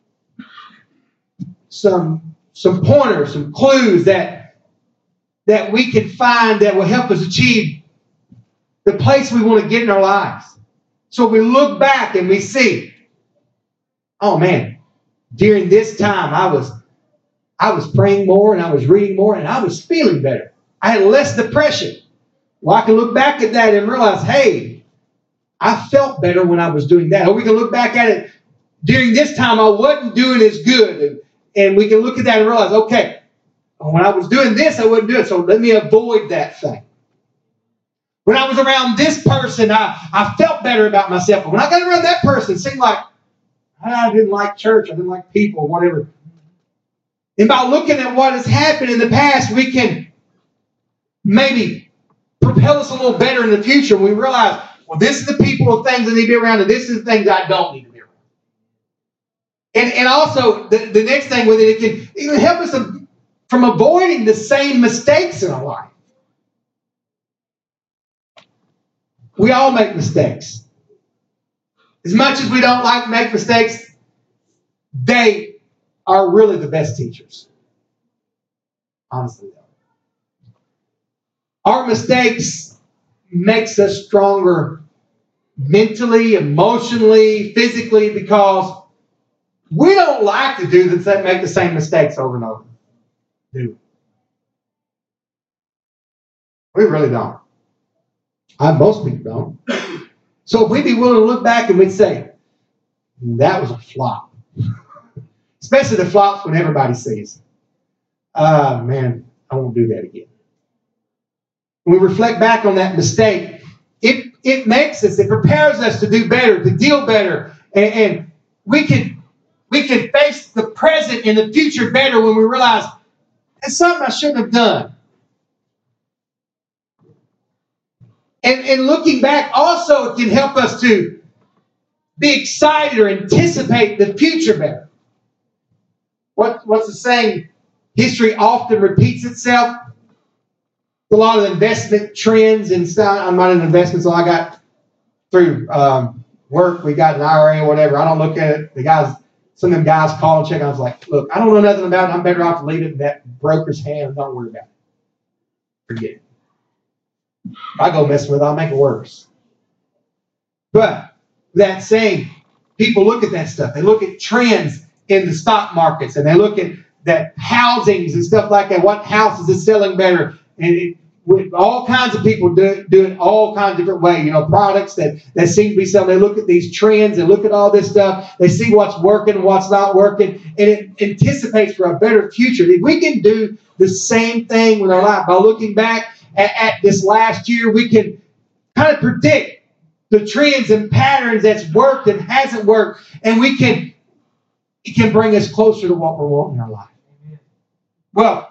some some pointers, some clues that that we can find that will help us achieve the place we want to get in our lives. So we look back and we see, oh man, during this time I was I was praying more and I was reading more and I was feeling better. I had less depression. Well, I can look back at that and realize, hey, I felt better when I was doing that. Or we can look back at it during this time I wasn't doing as good. And, and we can look at that and realize, okay, when I was doing this, I wasn't doing it. So let me avoid that thing. When I was around this person, I, I felt better about myself. But when I got around that person, it seemed like ah, I didn't like church, I didn't like people, whatever. And by looking at what has happened in the past, we can maybe propel us a little better in the future. We realize, well, this is the people of things I need to be around, and this is the things I don't need to be around. And, and also, the, the next thing with it, it can, it can help us from avoiding the same mistakes in our life. We all make mistakes. As much as we don't like to make mistakes, they are really the best teachers. Honestly, our mistakes makes us stronger mentally, emotionally, physically because we don't like to do the same, make the same mistakes over and over. Do we? We really don't. I most people don't. So if we'd be willing to look back and we'd say, that was a flop. <laughs> Especially the flops when everybody sees. Ah, uh, man, I won't do that again. When we reflect back on that mistake, it, it makes us, it prepares us to do better, to deal better. And, and we can we can face the present and the future better when we realize it's something I shouldn't have done. And, and looking back also can help us to be excited or anticipate the future better. What, what's the saying? History often repeats itself. A lot of investment trends and stuff. I'm not an investment, so I got through um, work, we got an IRA or whatever. I don't look at it. The guys, some of them guys call and check. I was like, look, I don't know nothing about it. I'm better off to leave it in that broker's hand. Don't worry about it. Forget it. If I go mess with it, I'll make it worse. But that saying, people look at that stuff. They look at trends in the stock markets and they look at that housings and stuff like that. What houses is selling better? And it, with all kinds of people do, do it all kinds of different ways. You know, products that, that seem to be selling. They look at these trends and look at all this stuff. They see what's working and what's not working, and it anticipates for a better future. If we can do the same thing with our life by looking back at, at this last year, we can kind of predict the trends and patterns that's worked and hasn't worked, and we can it can bring us closer to what we're wanting in our life. Well,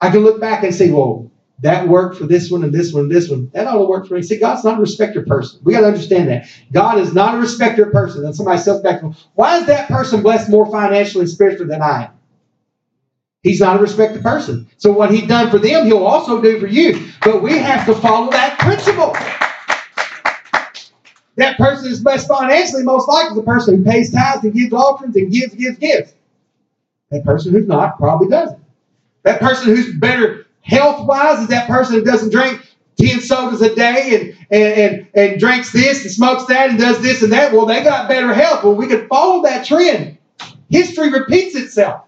I can look back and say, well, that worked for this one and this one and this one. That ought to work for me. See, God's not a respecter person. We got to understand that. God is not a respecter person. And somebody says back, why is that person blessed more financially and spiritually than I am? He's not a respected person. So what he done for them, he'll also do for you. But we have to follow that principle. That person is blessed financially, most likely the person who pays tithes and gives offerings and gives, gives, gives. That person who's not probably doesn't. That person who's better health wise is that person who doesn't drink 10 sodas a day and, and, and, and drinks this and smokes that and does this and that. Well, they got better health. Well, we could follow that trend. History repeats itself.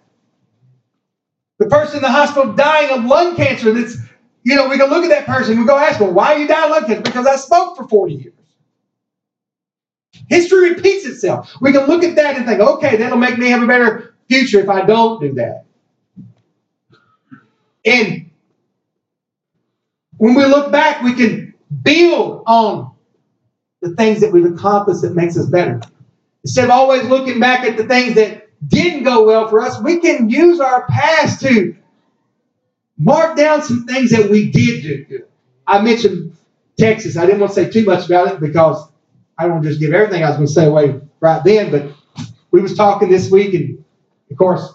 The person in the hospital dying of lung cancer that's, you know, we can look at that person and go ask them, why are you dying of lung cancer? Because I smoked for 40 years. History repeats itself. We can look at that and think, okay, that'll make me have a better future if I don't do that. And when we look back, we can build on the things that we've accomplished that makes us better. Instead of always looking back at the things that didn't go well for us, we can use our past to mark down some things that we did do. I mentioned Texas. I didn't want to say too much about it because I don't just give everything I was going to say away right then, but we was talking this week, and of course,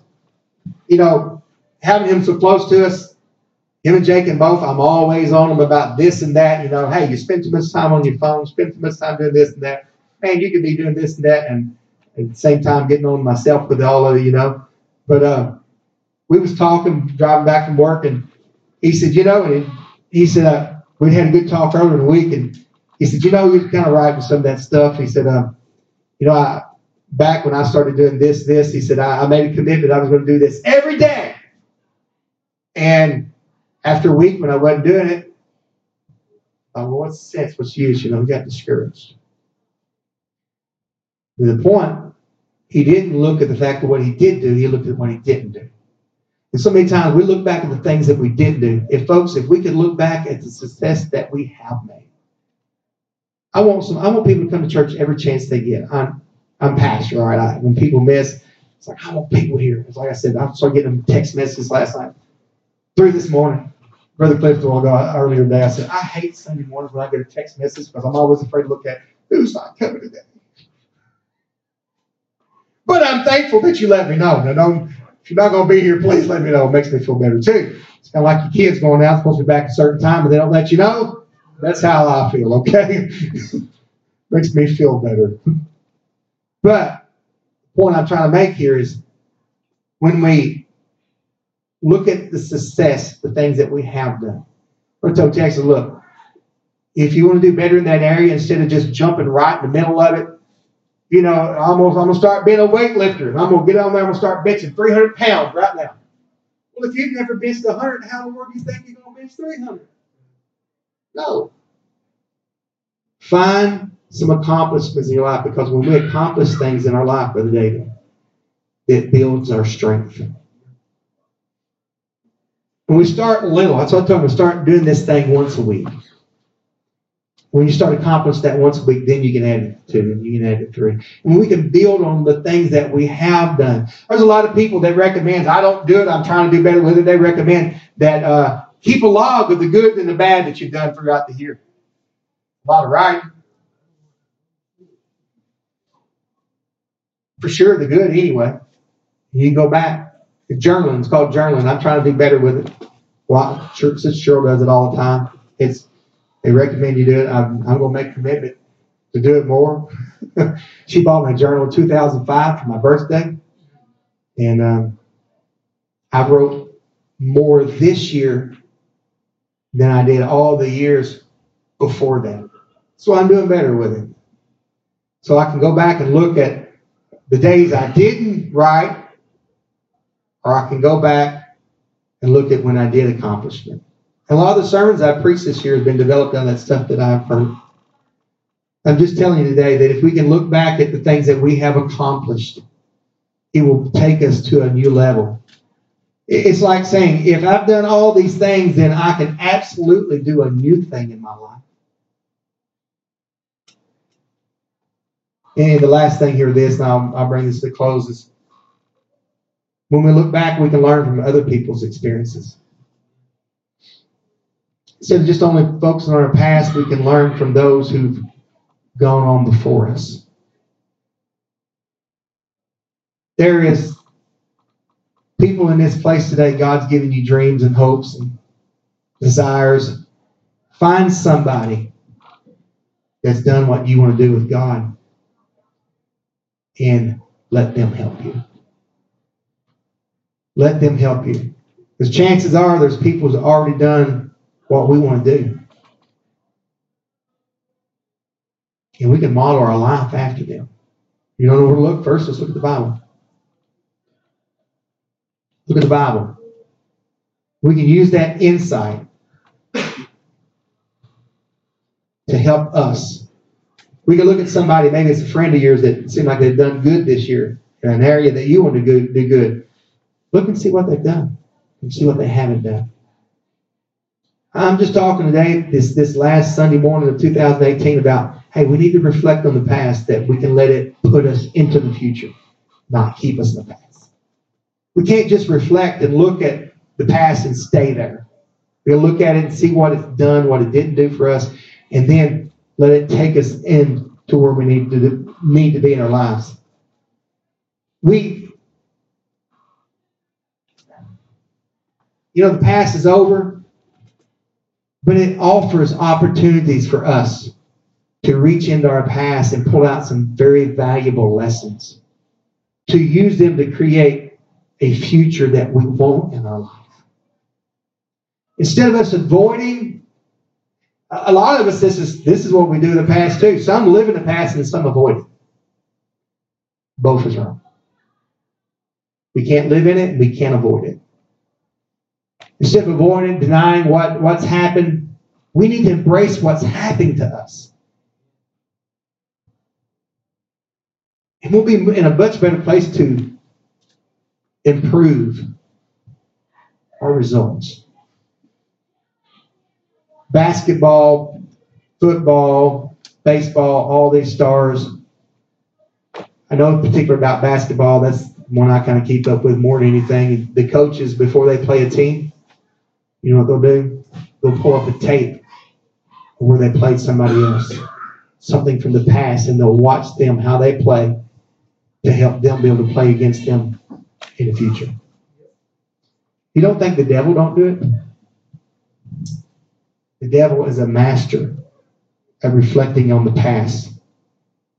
you know, having him so close to us, him and Jake and both, I'm always on them about this and that. You know, hey, you spend too much time on your phone, spend too much time doing this and that. Man, you could be doing this and that, and at the same time getting on myself with all of it, you know. But uh, we was talking, driving back from work, and he said, you know, and he said uh, we had a good talk earlier in the week, and he said, you know, you're kind of right with some of that stuff. He said, uh, you know, I, back when I started doing this, this, he said, I, I made a commitment I was going to do this every day. And after a week when I wasn't doing it, I well, what's the sense? What's the use? You know, he got discouraged. To the point, he didn't look at the fact of what he did do, he looked at what he didn't do. And so many times we look back at the things that we didn't do. If folks, if we could look back at the success that we have made, I want some. I want people to come to church every chance they get. I'm, I'm pastor, all right. I, when people miss, it's like I want people here. It's like I said, I started getting text messages last night, three this morning. Brother Clifton will go earlier today. I said, I hate Sunday mornings when I get a text message because I'm always afraid to look at who's not coming today. But I'm thankful that you let me know. Now, don't, if you're not going to be here, please let me know. It makes me feel better too. It's kind of like your kids going out, supposed to be back at a certain time, but they don't let you know. That's how I feel, okay? <laughs> makes me feel better. But the point I'm trying to make here is when we look at the success, the things that we have done. I told Texas, look, if you want to do better in that area, instead of just jumping right in the middle of it, you know, gonna, I'm gonna start being a weightlifter. I'm gonna get on there. I'm gonna start benching 300 pounds right now. Well, if you've never benched 100, how in the world do you think you're gonna bench 300? No. Find some accomplishments in your life because when we accomplish things in our life, Brother David, it builds our strength. When we start little, that's what I told them, start doing this thing once a week. When you start accomplishing that once a week, then you can add it to and you can add it three. And we can build on the things that we have done. There's a lot of people that recommend, I don't do it, I'm trying to do better with it. They recommend that uh, keep a log of the good and the bad that you've done throughout the year. A lot of writing. For sure, the good anyway. You can go back journaling. It's called journaling. I'm trying to do better with it. Well, Sister Cheryl does it all the time. It's they recommend you do it. I'm, I'm going to make a commitment to do it more. <laughs> she bought my journal in 2005 for my birthday, and um, I wrote more this year than I did all the years before that. So I'm doing better with it. So I can go back and look at the days I didn't write or I can go back and look at when I did accomplish it. A lot of the sermons I've preached this year have been developed on that stuff that I've heard. I'm just telling you today that if we can look back at the things that we have accomplished, it will take us to a new level. It's like saying, if I've done all these things, then I can absolutely do a new thing in my life. And the last thing here, this, and I'll, I'll bring this to close, is when we look back, we can learn from other people's experiences. Instead of just only focusing on our past, we can learn from those who've gone on before us. There is people in this place today, God's given you dreams and hopes and desires. Find somebody that's done what you want to do with God and let them help you. Let them help you. Because chances are there's people who's already done what we want to do. And we can model our life after them. You don't know where to look? First, let's look at the Bible. Look at the Bible. We can use that insight to help us. We can look at somebody, maybe it's a friend of yours that seemed like they've done good this year in an area that you want to do, do good. Look and see what they've done and see what they haven't done. I'm just talking today, this, this last Sunday morning of 2018, about hey, we need to reflect on the past that we can let it put us into the future, not keep us in the past. We can't just reflect and look at the past and stay there. We'll look at it and see what it's done, what it didn't do for us, and then let it take us in to where we need to need to be in our lives. We, you know, the past is over, but it offers opportunities for us to reach into our past and pull out some very valuable lessons, to use them to create a future that we want in our life. Instead of us avoiding, a lot of us, this is, this is what we do in the past too. Some live in the past and some avoid it. Both is wrong. We can't live in it, we can't avoid it. Instead of avoiding, denying what, what's happened, we need to embrace what's happening to us. And we'll be in a much better place to improve our results. Basketball, football, baseball, all these stars. I know in particular about basketball, that's one I kind of keep up with more than anything. The coaches, before they play a team, you know what they'll do? They'll pull up a tape where they played somebody else, something from the past, and they'll watch them, how they play, to help them be able to play against them in the future. You don't think the devil don't do it? The devil is a master at reflecting on the past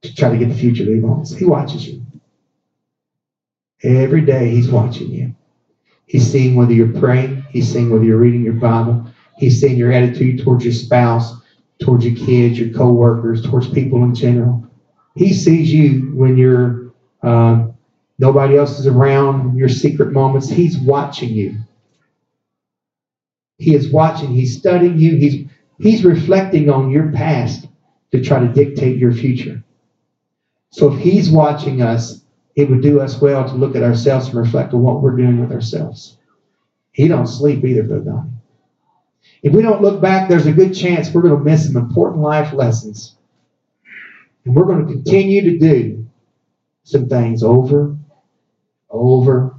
to try to get the future that he wants. He watches you. Every day he's watching you. He's seeing whether you're praying. He's seeing whether you're reading your Bible. He's seeing your attitude towards your spouse, towards your kids, your co-workers, towards people in general. He sees you when you're uh, nobody else is around, your secret moments. He's watching you. He is watching. He's studying you. He's, he's reflecting on your past to try to dictate your future. So if he's watching us, it would do us well to look at ourselves and reflect on what we're doing with ourselves. He don't sleep either, Brother Donnie. If we don't look back, there's a good chance we're going to miss some important life lessons. And we're going to continue to do some things over, over,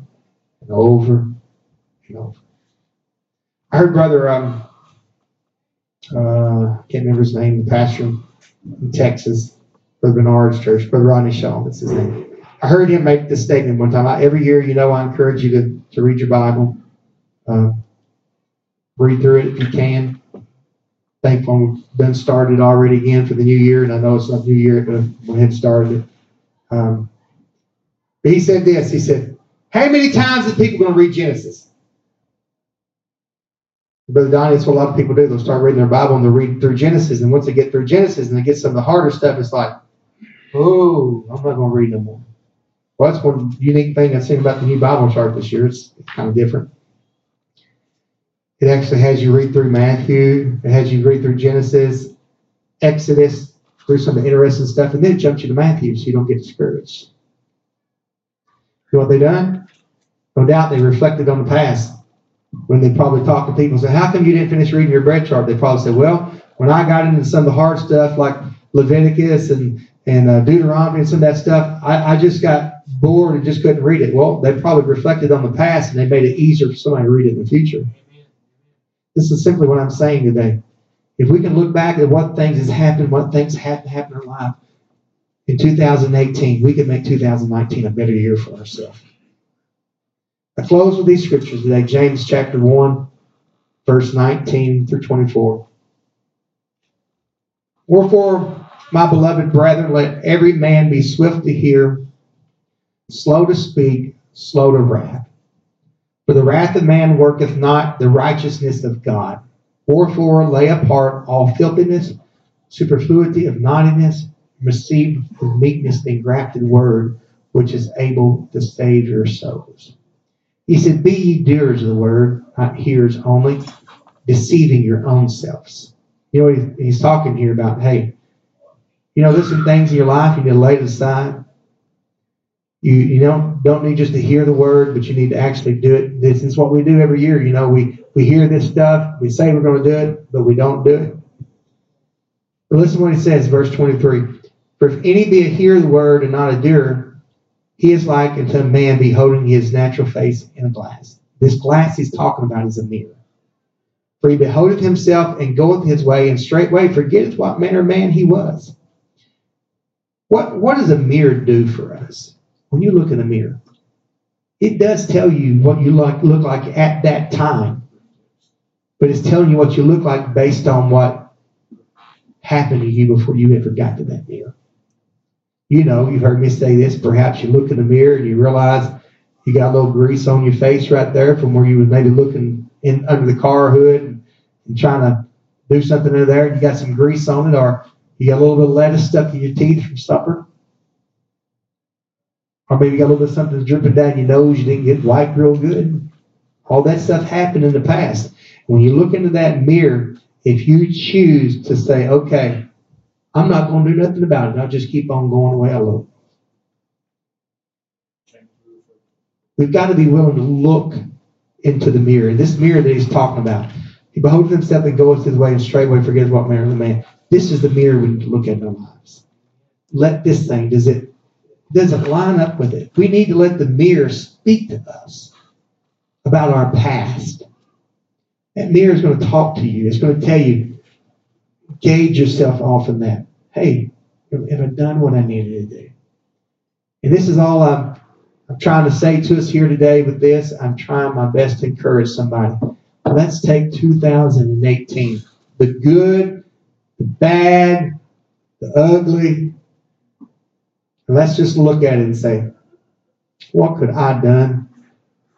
and over, and over. I heard Brother, um, uh, I can't remember his name, the pastor in Texas, Brother Bernard's church, Brother Ronnie Shaw, that's his name. I heard him make this statement one time. I, every year, you know, I encourage you to, to read your Bible. Uh, read through it if you can. Thankful we've done started already again for the new year, and I know it's not new year, but we had started it. Um, but he said this. He said, "How many times is people going to read Genesis?" Brother Donnie, that's what a lot of people do. They'll start reading their Bible and they'll read through Genesis, and once they get through Genesis and they get some of the harder stuff, it's like, "Oh, I'm not going to read no more." Well, that's one unique thing I've seen about the new Bible chart this year. It's, it's kind of different. It actually has you read through Matthew, it has you read through Genesis, Exodus, through some of the interesting stuff, and then it jumps you to Matthew so you don't get discouraged. You know what they done? No doubt they reflected on the past. When they probably talked to people and say, How come you didn't finish reading your bread chart? They probably said, Well, when I got into some of the hard stuff like Leviticus and, and uh, Deuteronomy and some of that stuff, I, I just got bored and just couldn't read it. Well, they probably reflected on the past and they made it easier for somebody to read it in the future. This is simply what I'm saying today. If we can look back at what things has happened, what things have happened in our life in 2018, we can make 2019 a better year for ourselves. I close with these scriptures today James chapter 1, verse 19 through 24. Wherefore, my beloved brethren, let every man be swift to hear, slow to speak, slow to wrath. For the wrath of man worketh not the righteousness of God. Wherefore, lay apart all filthiness, superfluity of naughtiness, receive with meekness the engrafted word, which is able to save your souls. He said, Be ye doers of the word, not hearers only, deceiving your own selves. You know, he's talking here about, hey, you know, there's some things in your life you need to lay aside. You you don't don't need just to hear the word, but you need to actually do it. This is what we do every year. You know, we we hear this stuff, we say we're going to do it, but we don't do it. But listen what he says, verse 23. For if any be a hearer of the word and not a doer, he is like unto a man beholding his natural face in a glass. This glass he's talking about is a mirror. For he beholdeth himself and goeth his way, and straightway forgetteth what manner of man he was. What, what does a mirror do for us? When you look in a mirror, it does tell you what you look, look like at that time, but it's telling you what you look like based on what happened to you before you ever got to that mirror. You know, you've heard me say this. Perhaps you look in the mirror and you realize you got a little grease on your face right there from where you were maybe looking in under the car hood and, and trying to do something in there. And you got some grease on it, or you got a little bit of lettuce stuck in your teeth from supper. Or maybe you got a little bit something dripping down your nose, you didn't get wiped real good. All that stuff happened in the past. When you look into that mirror, if you choose to say, okay, I'm not going to do nothing about it, I'll just keep on going the way I look. We've got to be willing to look into the mirror. This mirror that he's talking about. He beholds himself and goes his way and straightway forgets what manner of man. This is the mirror we need to look at in our lives. Let this thing, does it does it line up with it? We need to let the mirror speak to us about our past. That mirror is going to talk to you. It's going to tell you, gauge yourself off in that. Hey, have I done what I needed to do? And this is all I'm, I'm trying to say to us here today with this. I'm trying my best to encourage somebody. Let's take 2018, the good, the bad, the ugly, and let's just look at it and say, what could I done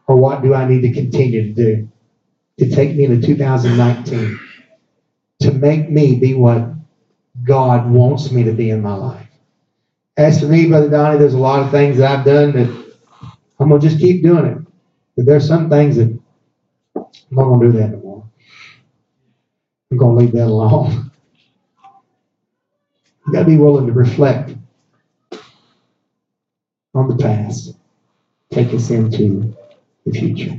or what do I need to continue to do to take me into 2019 to make me be what God wants me to be in my life? As for me, Brother Donnie, there's a lot of things that I've done that I'm going to just keep doing it. But there's some things that I'm not going to do that anymore. I'm going to leave that alone. You got to be willing to reflect on the past, take us into the future.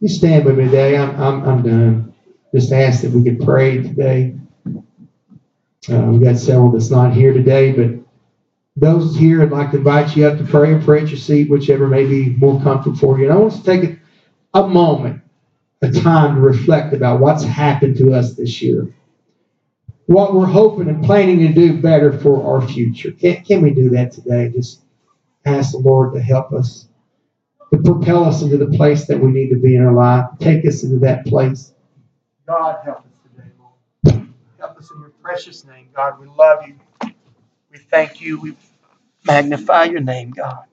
You stand with me today. I'm, I'm, I'm done. Just ask that we could pray today. Uh, we got several that's not here today, but those here, I'd like to invite you up to pray or pray at your seat, whichever may be more comfortable for you. And I want to take a, a moment, a time to reflect about what's happened to us this year. What we're hoping and planning to do better for our future. Can, can we do that today? Just ask the Lord to help us, to propel us into the place that we need to be in our life, take us into that place. God, help us today, Lord. Help us in your precious name, God. We love you. We thank you. We magnify your name, God.